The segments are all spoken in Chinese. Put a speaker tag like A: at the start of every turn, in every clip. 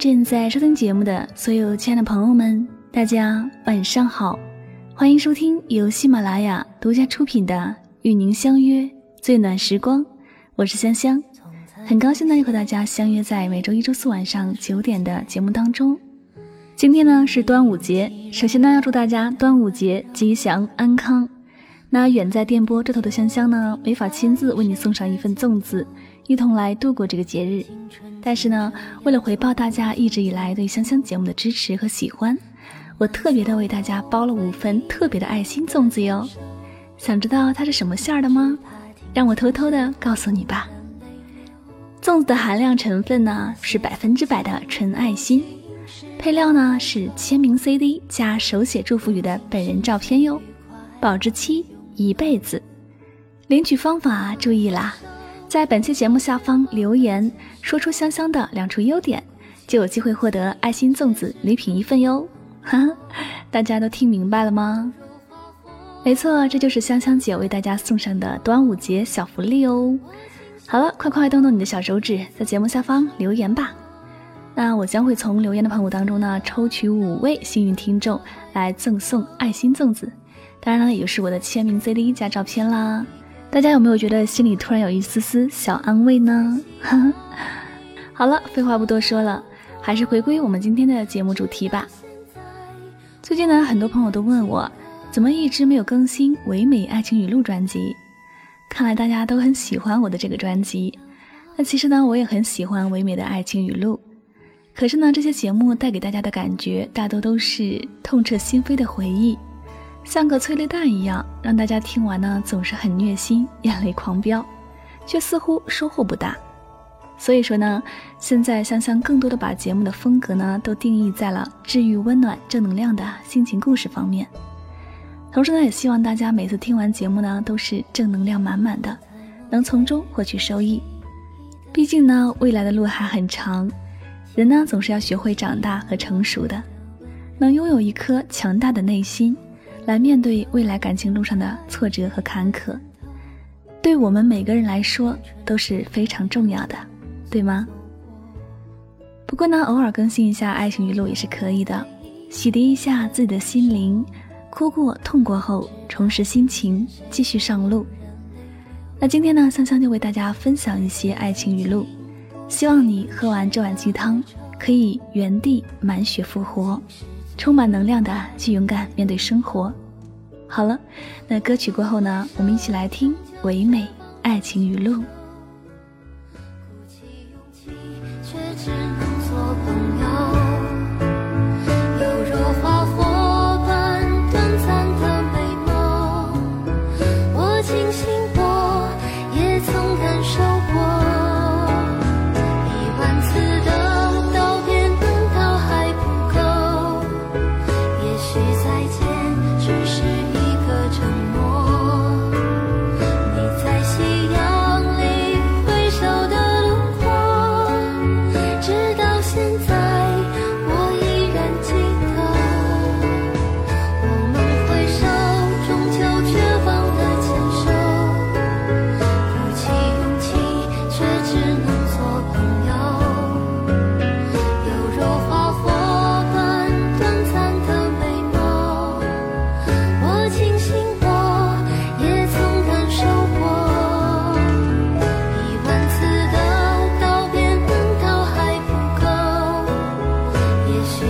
A: 正在收听节目的所有亲爱的朋友们，大家晚上好，欢迎收听由喜马拉雅独家出品的《与您相约最暖时光》，我是香香，很高兴呢又和大家相约在每周一、周四晚上九点的节目当中。今天呢是端午节，首先呢要祝大家端午节吉祥安康。那远在电波这头的香香呢，没法亲自为你送上一份粽子，一同来度过这个节日。但是呢，为了回报大家一直以来对香香节目的支持和喜欢，我特别的为大家包了五份特别的爱心粽子哟。想知道它是什么馅儿的吗？让我偷偷的告诉你吧。粽子的含量成分呢是百分之百的纯爱心，配料呢是签名 CD 加手写祝福语的本人照片哟，保质期。一辈子，领取方法注意啦，在本期节目下方留言，说出香香的两处优点，就有机会获得爱心粽子礼品一份哟。哈，大家都听明白了吗？没错，这就是香香姐为大家送上的端午节小福利哦。好了，快快动动你的小手指，在节目下方留言吧。那我将会从留言的朋友当中呢，抽取五位幸运听众来赠送爱心粽子。当然了，也就是我的签名 CD 加照片啦。大家有没有觉得心里突然有一丝丝小安慰呢？好了，废话不多说了，还是回归我们今天的节目主题吧。最近呢，很多朋友都问我，怎么一直没有更新《唯美爱情语录》专辑？看来大家都很喜欢我的这个专辑。那其实呢，我也很喜欢《唯美的爱情语录》，可是呢，这些节目带给大家的感觉，大多都是痛彻心扉的回忆。像个催泪弹一样，让大家听完呢总是很虐心，眼泪狂飙，却似乎收获不大。所以说呢，现在香香更多的把节目的风格呢都定义在了治愈、温暖、正能量的心情故事方面。同时呢，也希望大家每次听完节目呢都是正能量满满的，能从中获取收益。毕竟呢，未来的路还很长，人呢总是要学会长大和成熟的，能拥有一颗强大的内心。来面对未来感情路上的挫折和坎坷，对我们每个人来说都是非常重要的，对吗？不过呢，偶尔更新一下爱情语录也是可以的，洗涤一下自己的心灵，哭过痛过后，重拾心情，继续上路。那今天呢，香香就为大家分享一些爱情语录，希望你喝完这碗鸡汤，可以原地满血复活。充满能量的去勇敢面对生活。好了，那歌曲过后呢，我们一起来听唯美爱情语录。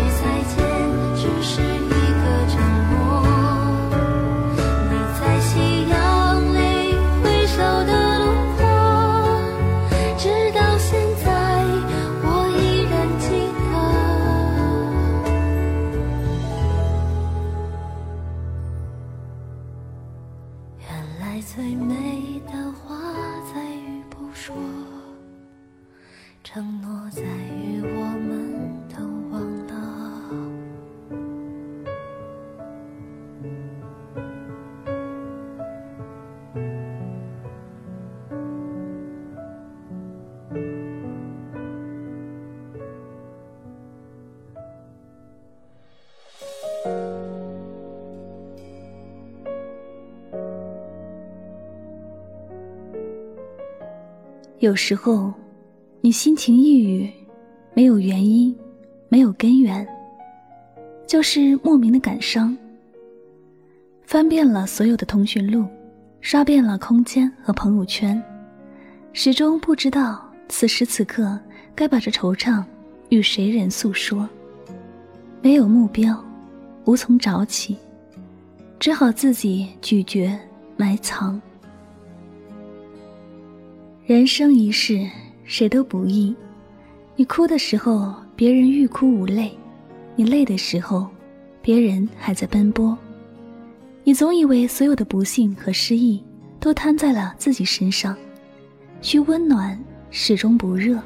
B: 再见。
A: 有时候，你心情抑郁，没有原因，没有根源，就是莫名的感伤。翻遍了所有的通讯录，刷遍了空间和朋友圈，始终不知道此时此刻该把这惆怅与谁人诉说。没有目标，无从找起，只好自己咀嚼埋藏。人生一世，谁都不易。你哭的时候，别人欲哭无泪；你累的时候，别人还在奔波。你总以为所有的不幸和失意都摊在了自己身上，需温暖始终不热，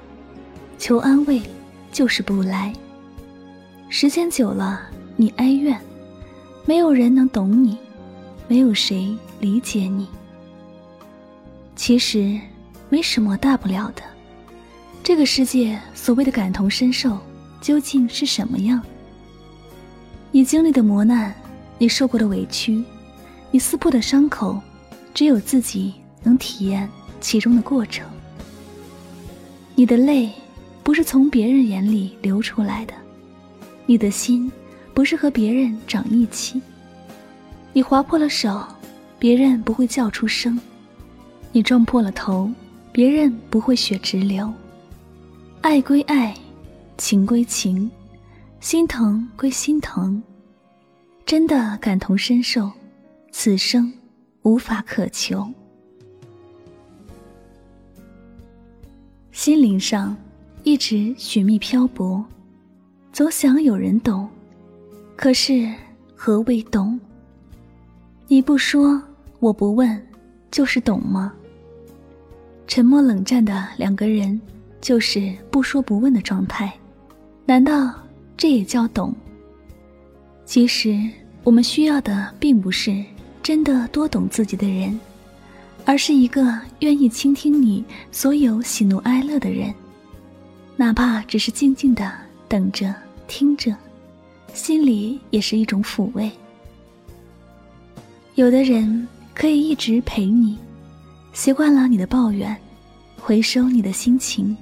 A: 求安慰就是不来。时间久了，你哀怨，没有人能懂你，没有谁理解你。其实，没什么大不了的。这个世界所谓的感同身受，究竟是什么样？你经历的磨难。你受过的委屈，你撕破的伤口，只有自己能体验其中的过程。你的泪不是从别人眼里流出来的，你的心不是和别人长一起。你划破了手，别人不会叫出声；你撞破了头，别人不会血直流。爱归爱，情归情，心疼归心疼。真的感同身受，此生无法渴求。心灵上一直寻觅漂泊，总想有人懂，可是何谓懂？你不说，我不问，就是懂吗？沉默冷战的两个人，就是不说不问的状态，难道这也叫懂？其实，我们需要的并不是真的多懂自己的人，而是一个愿意倾听你所有喜怒哀乐的人，哪怕只是静静的等着、听着，心里也是一种抚慰。有的人可以一直陪你，习惯了你的抱怨，回收你的心情，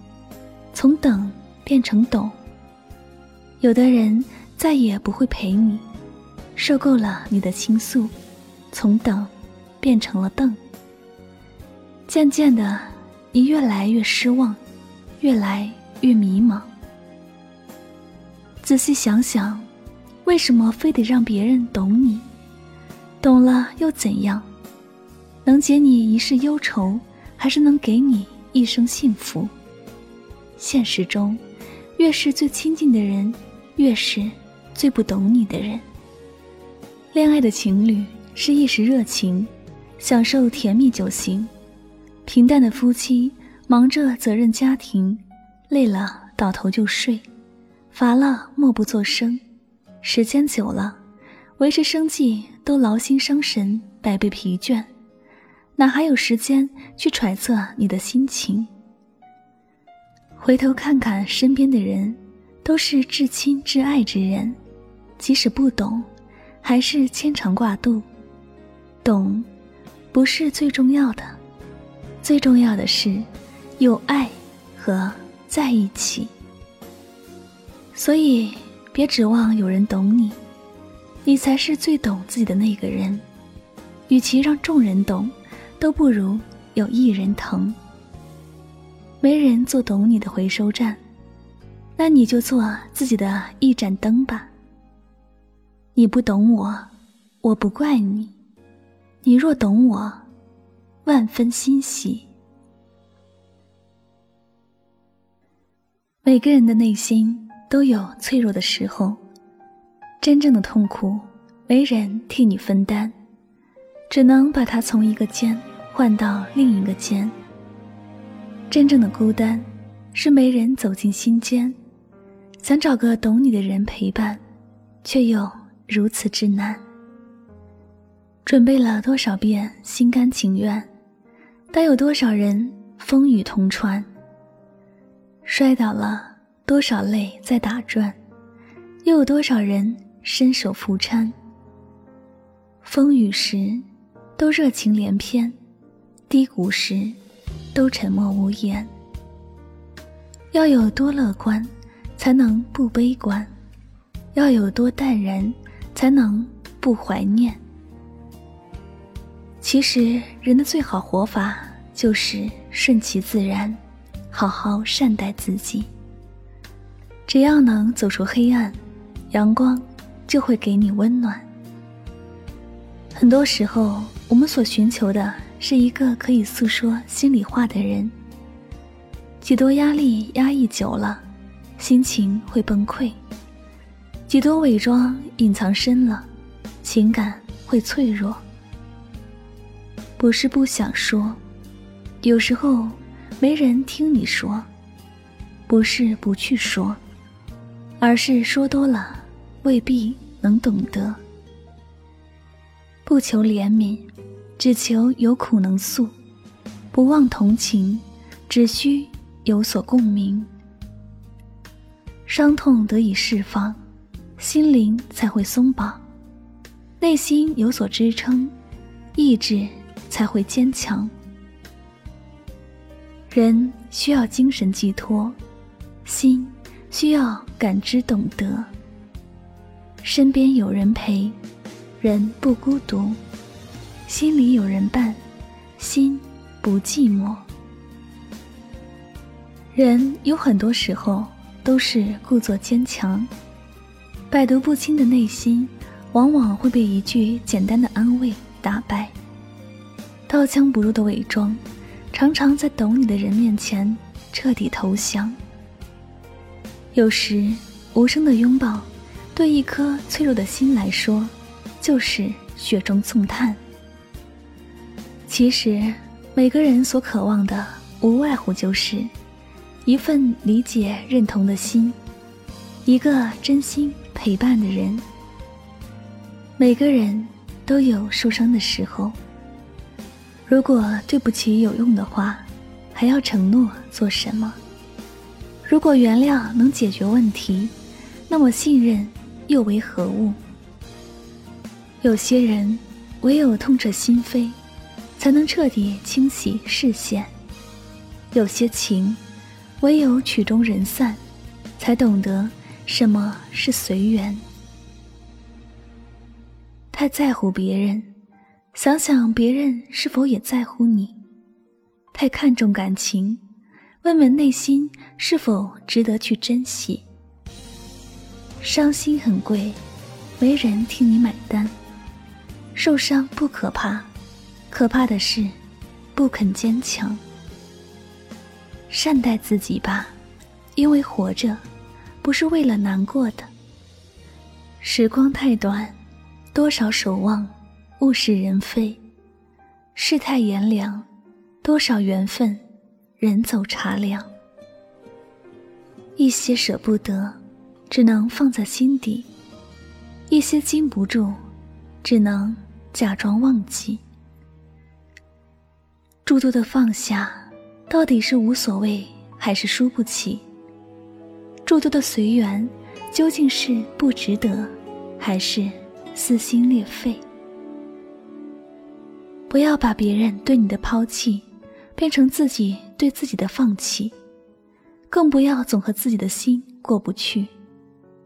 A: 从等变成懂。有的人。再也不会陪你，受够了你的倾诉，从等变成了瞪。渐渐的，你越来越失望，越来越迷茫。仔细想想，为什么非得让别人懂你？懂了又怎样？能解你一世忧愁，还是能给你一生幸福？现实中，越是最亲近的人，越是。最不懂你的人。恋爱的情侣是一时热情，享受甜蜜就行；平淡的夫妻忙着责任家庭，累了倒头就睡，乏了默不作声。时间久了，维持生计都劳心伤神，百倍疲倦，哪还有时间去揣测你的心情？回头看看身边的人，都是至亲至爱之人。即使不懂，还是牵肠挂肚。懂，不是最重要的，最重要的是有爱和在一起。所以，别指望有人懂你，你才是最懂自己的那个人。与其让众人懂，都不如有一人疼。没人做懂你的回收站，那你就做自己的一盏灯吧。你不懂我，我不怪你；你若懂我，万分欣喜。每个人的内心都有脆弱的时候，真正的痛苦没人替你分担，只能把它从一个肩换到另一个肩。真正的孤单是没人走进心间，想找个懂你的人陪伴，却又。如此之难，准备了多少遍心甘情愿，但有多少人风雨同船？摔倒了多少泪在打转，又有多少人伸手扶搀？风雨时都热情连篇，低谷时都沉默无言。要有多乐观，才能不悲观；要有多淡然，才能不怀念。其实，人的最好活法就是顺其自然，好好善待自己。只要能走出黑暗，阳光就会给你温暖。很多时候，我们所寻求的是一个可以诉说心里话的人。几多压力压抑久了，心情会崩溃；几多伪装隐藏深了，情感会脆弱。不是不想说，有时候没人听你说；不是不去说，而是说多了未必能懂得。不求怜悯，只求有苦能诉；不忘同情，只需有所共鸣。伤痛得以释放，心灵才会松绑；内心有所支撑，意志。才会坚强。人需要精神寄托，心需要感知懂得。身边有人陪，人不孤独；心里有人伴，心不寂寞。人有很多时候都是故作坚强，百毒不侵的内心，往往会被一句简单的安慰打败。刀枪不入的伪装，常常在懂你的人面前彻底投降。有时，无声的拥抱，对一颗脆弱的心来说，就是雪中送炭。其实，每个人所渴望的，无外乎就是一份理解、认同的心，一个真心陪伴的人。每个人都有受伤的时候。如果对不起有用的话，还要承诺做什么？如果原谅能解决问题，那么信任又为何物？有些人唯有痛彻心扉，才能彻底清洗视线；有些情，唯有曲终人散，才懂得什么是随缘。太在乎别人。想想别人是否也在乎你，太看重感情，问问内心是否值得去珍惜。伤心很贵，没人替你买单。受伤不可怕，可怕的是不肯坚强。善待自己吧，因为活着不是为了难过的。时光太短，多少守望。物是人非，世态炎凉，多少缘分，人走茶凉。一些舍不得，只能放在心底；一些禁不住，只能假装忘记。诸多的放下，到底是无所谓，还是输不起？诸多的随缘，究竟是不值得，还是撕心裂肺？不要把别人对你的抛弃变成自己对自己的放弃，更不要总和自己的心过不去。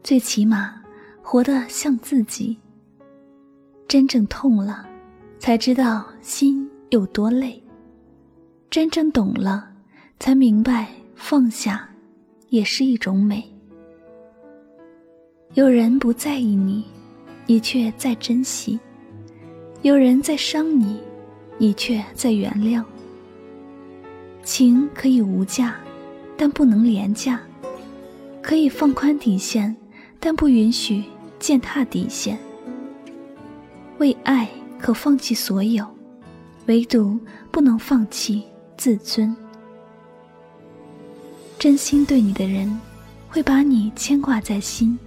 A: 最起码，活得像自己。真正痛了，才知道心有多累；真正懂了，才明白放下也是一种美。有人不在意你，你却在珍惜；有人在伤你。你却在原谅。情可以无价，但不能廉价；可以放宽底线，但不允许践踏底线。为爱可放弃所有，唯独不能放弃自尊。真心对你的人，会把你牵挂在心，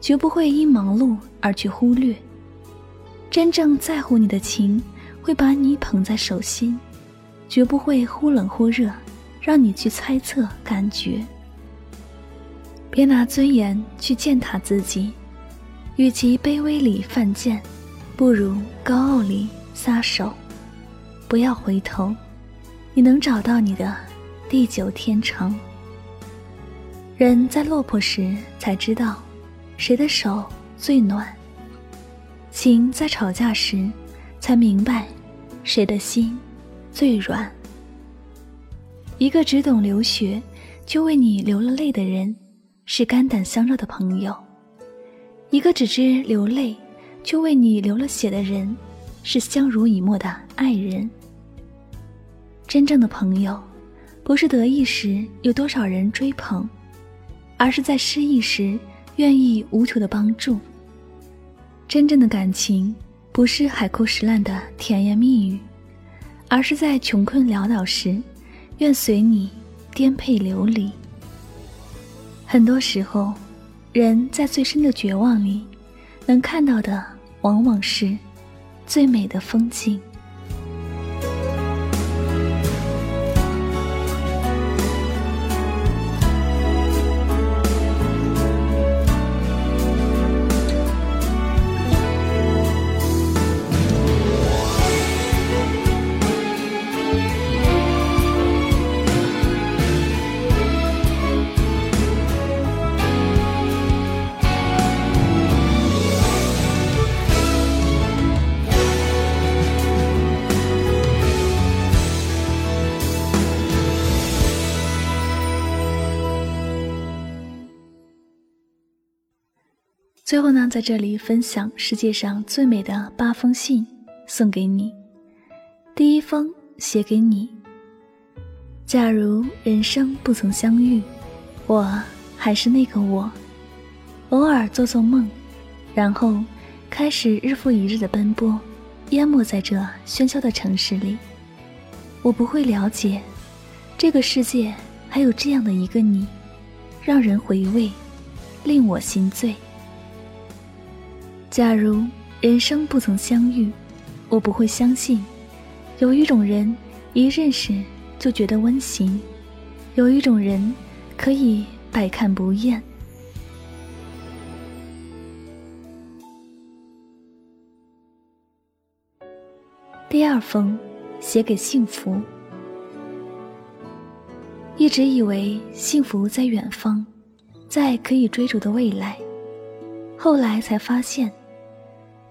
A: 绝不会因忙碌而去忽略。真正在乎你的情。会把你捧在手心，绝不会忽冷忽热，让你去猜测感觉。别拿尊严去践踏自己，与其卑微里犯贱，不如高傲里撒手。不要回头，你能找到你的地久天长。人在落魄时才知道，谁的手最暖；情在吵架时才明白，谁的心最软。一个只懂流血，就为你流了泪的人，是肝胆相照的朋友；一个只知流泪，就为你流了血的人，是相濡以沫的爱人。真正的朋友，不是得意时有多少人追捧，而是在失意时愿意无求的帮助。真正的感情，不是海枯石烂的甜言蜜语，而是在穷困潦倒时。愿随你颠沛流离。很多时候，人在最深的绝望里，能看到的往往是最美的风景。最后呢，在这里分享世界上最美的八封信，送给你。第一封写给你。假如人生不曾相遇，我还是那个我，偶尔做做梦，然后开始日复一日的奔波，淹没在这喧嚣的城市里。我不会了解，这个世界还有这样的一个你，让人回味，令我心醉。假如人生不曾相遇，我不会相信，有一种人一认识就觉得温馨，有一种人可以百看不厌。第二封，写给幸福。一直以为幸福在远方，在可以追逐的未来，后来才发现。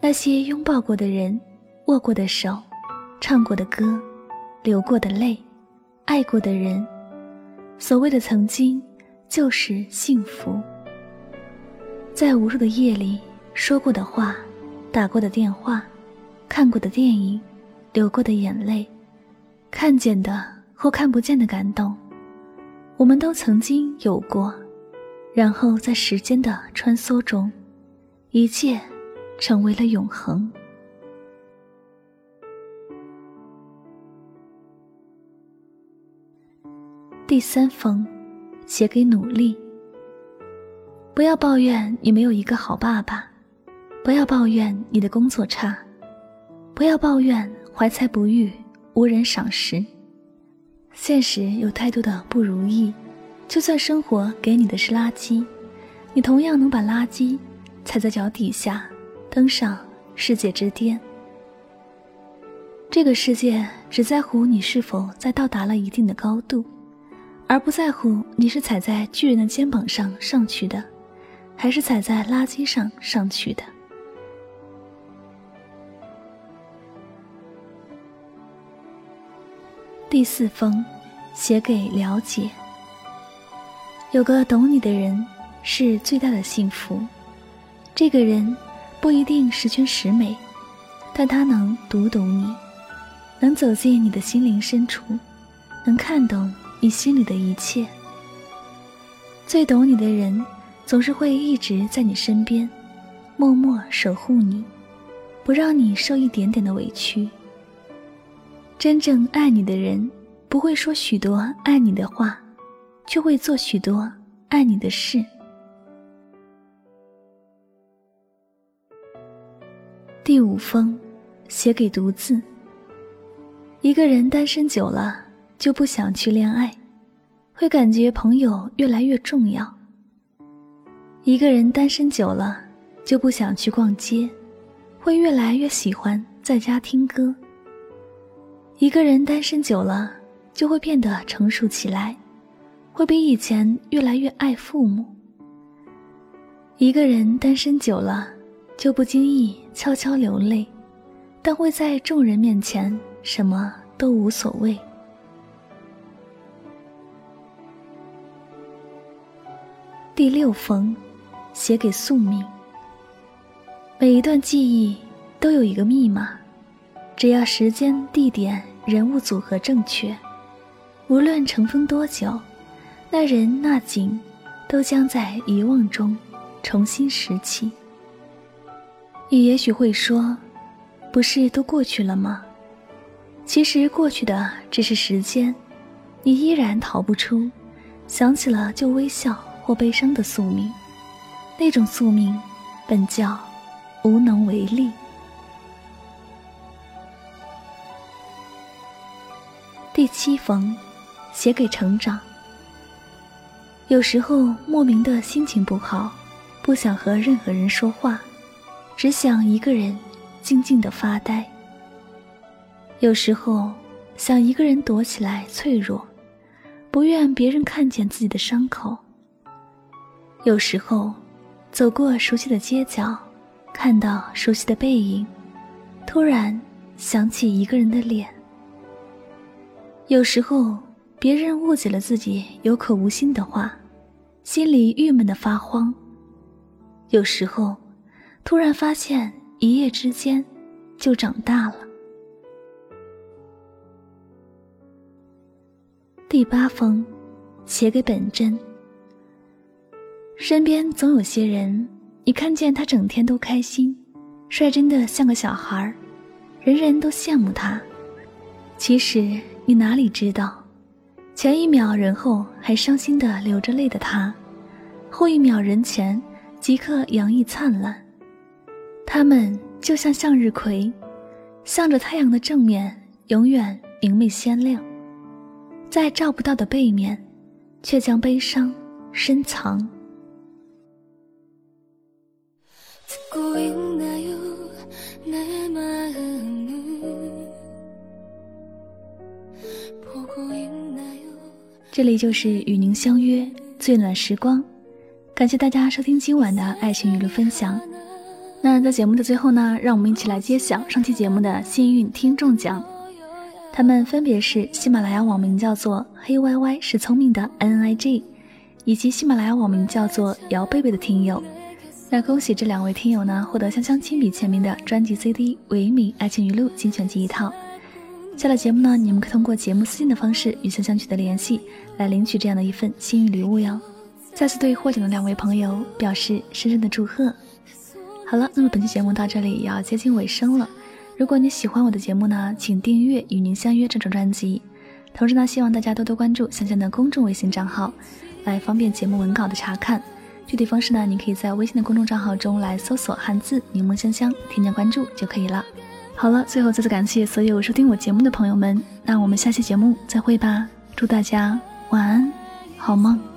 A: 那些拥抱过的人，握过的手，唱过的歌，流过的泪，爱过的人，所谓的曾经，就是幸福。在无数的夜里说过的话，打过的电话，看过的电影，流过的眼泪，看见的或看不见的感动，我们都曾经有过。然后在时间的穿梭中，一切。成为了永恒。第三封，写给努力。不要抱怨你没有一个好爸爸，不要抱怨你的工作差，不要抱怨怀才不遇，无人赏识。现实有太多的不如意，就算生活给你的是垃圾，你同样能把垃圾踩在脚底下。登上世界之巅。这个世界只在乎你是否在到达了一定的高度，而不在乎你是踩在巨人的肩膀上上去的，还是踩在垃圾上上去的。第四封，写给了解。有个懂你的人是最大的幸福。这个人。不一定十全十美，但他能读懂你，能走进你的心灵深处，能看懂你心里的一切。最懂你的人，总是会一直在你身边，默默守护你，不让你受一点点的委屈。真正爱你的人，不会说许多爱你的话，却会做许多爱你的事。第五封，写给独自。一个人单身久了，就不想去恋爱，会感觉朋友越来越重要。一个人单身久了，就不想去逛街，会越来越喜欢在家听歌。一个人单身久了，就会变得成熟起来，会比以前越来越爱父母。一个人单身久了，就不经意悄悄流泪，但会在众人面前什么都无所谓。第六封，写给宿命。每一段记忆都有一个密码，只要时间、地点、人物组合正确，无论尘封多久，那人那景，都将在遗忘中重新拾起。你也许会说，不是都过去了吗？其实过去的只是时间，你依然逃不出，想起了就微笑。或悲伤的宿命，那种宿命本叫无能为力。第七封，写给成长。有时候莫名的心情不好，不想和任何人说话，只想一个人静静的发呆。有时候想一个人躲起来脆弱，不愿别人看见自己的伤口。有时候，走过熟悉的街角，看到熟悉的背影，突然想起一个人的脸。有时候，别人误解了自己有口无心的话，心里郁闷的发慌。有时候，突然发现一夜之间就长大了。第八封，写给本真。身边总有些人，你看见他整天都开心，率真的像个小孩儿，人人都羡慕他。其实你哪里知道，前一秒人后还伤心的流着泪的他，后一秒人前即刻洋溢灿烂。他们就像向日葵，向着太阳的正面永远明媚鲜亮，在照不到的背面，却将悲伤深藏。这里就是与您相约最暖时光，感谢大家收听今晚的爱情娱乐分享。那在节目的最后呢，让我们一起来揭晓上期节目的幸运听众奖，他们分别是喜马拉雅网名叫做黑 Y Y 是聪明的 N I G，以及喜马拉雅网名叫做姚贝贝的听友。那恭喜这两位听友呢，获得香香亲笔签名的专辑 CD《唯美爱情语录》精选集一套。下了节目呢，你们可以通过节目私信的方式与香香取得联系，来领取这样的一份幸运礼物哟。再次对获奖的两位朋友表示深深的祝贺。好了，那么本期节目到这里也要接近尾声了。如果你喜欢我的节目呢，请订阅《与您相约》这张专辑。同时呢，希望大家多多关注香香的公众微信账号，来方便节目文稿的查看。具体方式呢，你可以在微信的公众账号中来搜索汉字“柠檬香香”，添加关注就可以了。好了，最后再次感谢所有收听我节目的朋友们，那我们下期节目再会吧，祝大家晚安，好梦。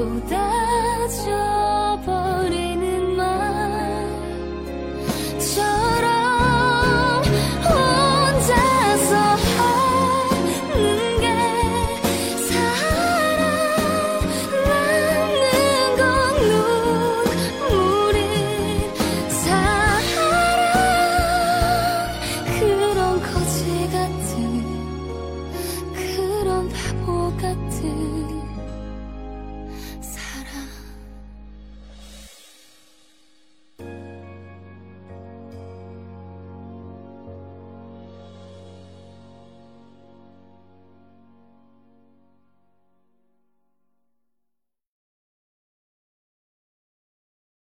A: 不得